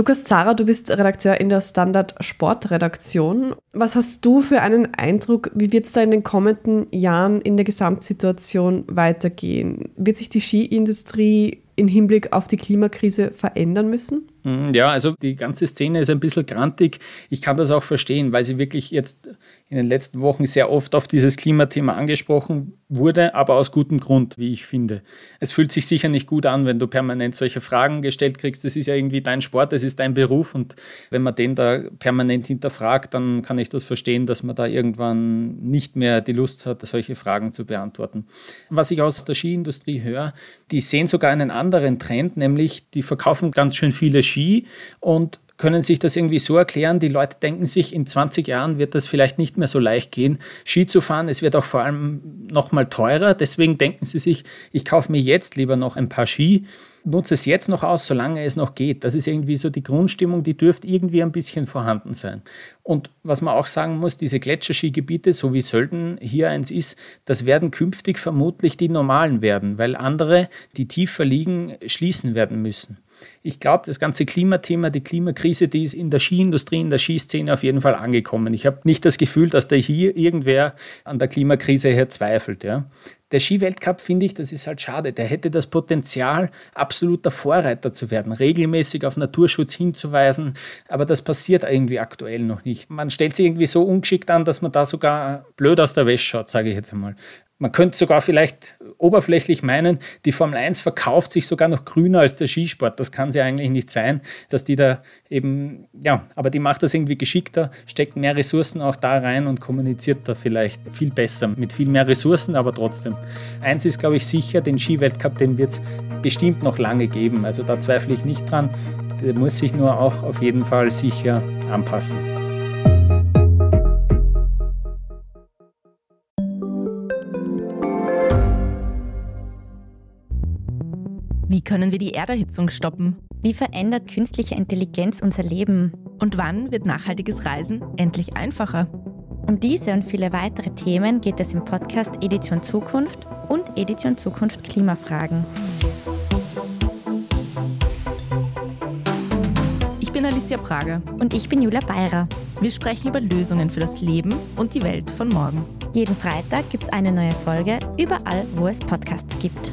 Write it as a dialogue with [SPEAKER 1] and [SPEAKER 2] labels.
[SPEAKER 1] Lukas Zara, du bist Redakteur in der Standard Sportredaktion. Was hast du für einen Eindruck, wie wird es da in den kommenden Jahren in der Gesamtsituation weitergehen? Wird sich die Skiindustrie im Hinblick auf die Klimakrise verändern müssen?
[SPEAKER 2] Mhm, ja, also die ganze Szene ist ein bisschen grantig. Ich kann das auch verstehen, weil sie wirklich jetzt in den letzten Wochen sehr oft auf dieses Klimathema angesprochen wurde, aber aus gutem Grund, wie ich finde. Es fühlt sich sicher nicht gut an, wenn du permanent solche Fragen gestellt kriegst. Das ist ja irgendwie dein Sport, das ist dein Beruf und wenn man den da permanent hinterfragt, dann kann ich das verstehen, dass man da irgendwann nicht mehr die Lust hat, solche Fragen zu beantworten. Was ich aus der Skiindustrie höre, die sehen sogar einen anderen Trend, nämlich die verkaufen ganz schön viele Ski und können sich das irgendwie so erklären, die Leute denken sich, in 20 Jahren wird das vielleicht nicht mehr so leicht gehen, Ski zu fahren. Es wird auch vor allem noch mal teurer. Deswegen denken sie sich, ich kaufe mir jetzt lieber noch ein paar Ski, nutze es jetzt noch aus, solange es noch geht. Das ist irgendwie so die Grundstimmung, die dürfte irgendwie ein bisschen vorhanden sein. Und was man auch sagen muss, diese Gletscherskigebiete, so wie Sölden hier eins ist, das werden künftig vermutlich die normalen werden, weil andere, die tiefer liegen, schließen werden müssen ich glaube, das ganze Klimathema, die Klimakrise, die ist in der Skiindustrie, in der Skiszene auf jeden Fall angekommen. Ich habe nicht das Gefühl, dass da hier irgendwer an der Klimakrise her zweifelt. Ja. Der Skiweltcup, finde ich, das ist halt schade. Der hätte das Potenzial, absoluter Vorreiter zu werden, regelmäßig auf Naturschutz hinzuweisen. Aber das passiert irgendwie aktuell noch nicht. Man stellt sich irgendwie so ungeschickt an, dass man da sogar blöd aus der Wäsche schaut, sage ich jetzt einmal. Man könnte sogar vielleicht oberflächlich meinen, die Formel 1 verkauft sich sogar noch grüner als der Skisport. Das kann sie eigentlich nicht sein, dass die da eben, ja, aber die macht das irgendwie geschickter, steckt mehr Ressourcen auch da rein und kommuniziert da vielleicht viel besser mit viel mehr Ressourcen, aber trotzdem. Eins ist, glaube ich, sicher, den Skiweltcup, den wird es bestimmt noch lange geben. Also da zweifle ich nicht dran. Der muss sich nur auch auf jeden Fall sicher anpassen.
[SPEAKER 3] Wie können wir die Erderhitzung stoppen?
[SPEAKER 4] Wie verändert künstliche Intelligenz unser Leben?
[SPEAKER 3] Und wann wird nachhaltiges Reisen endlich einfacher?
[SPEAKER 4] Um diese und viele weitere Themen geht es im Podcast Edition Zukunft und Edition Zukunft Klimafragen.
[SPEAKER 3] Ich bin Alicia Prager.
[SPEAKER 4] Und ich bin Julia Beirer.
[SPEAKER 3] Wir sprechen über Lösungen für das Leben und die Welt von morgen.
[SPEAKER 4] Jeden Freitag gibt es eine neue Folge, überall, wo es Podcasts gibt.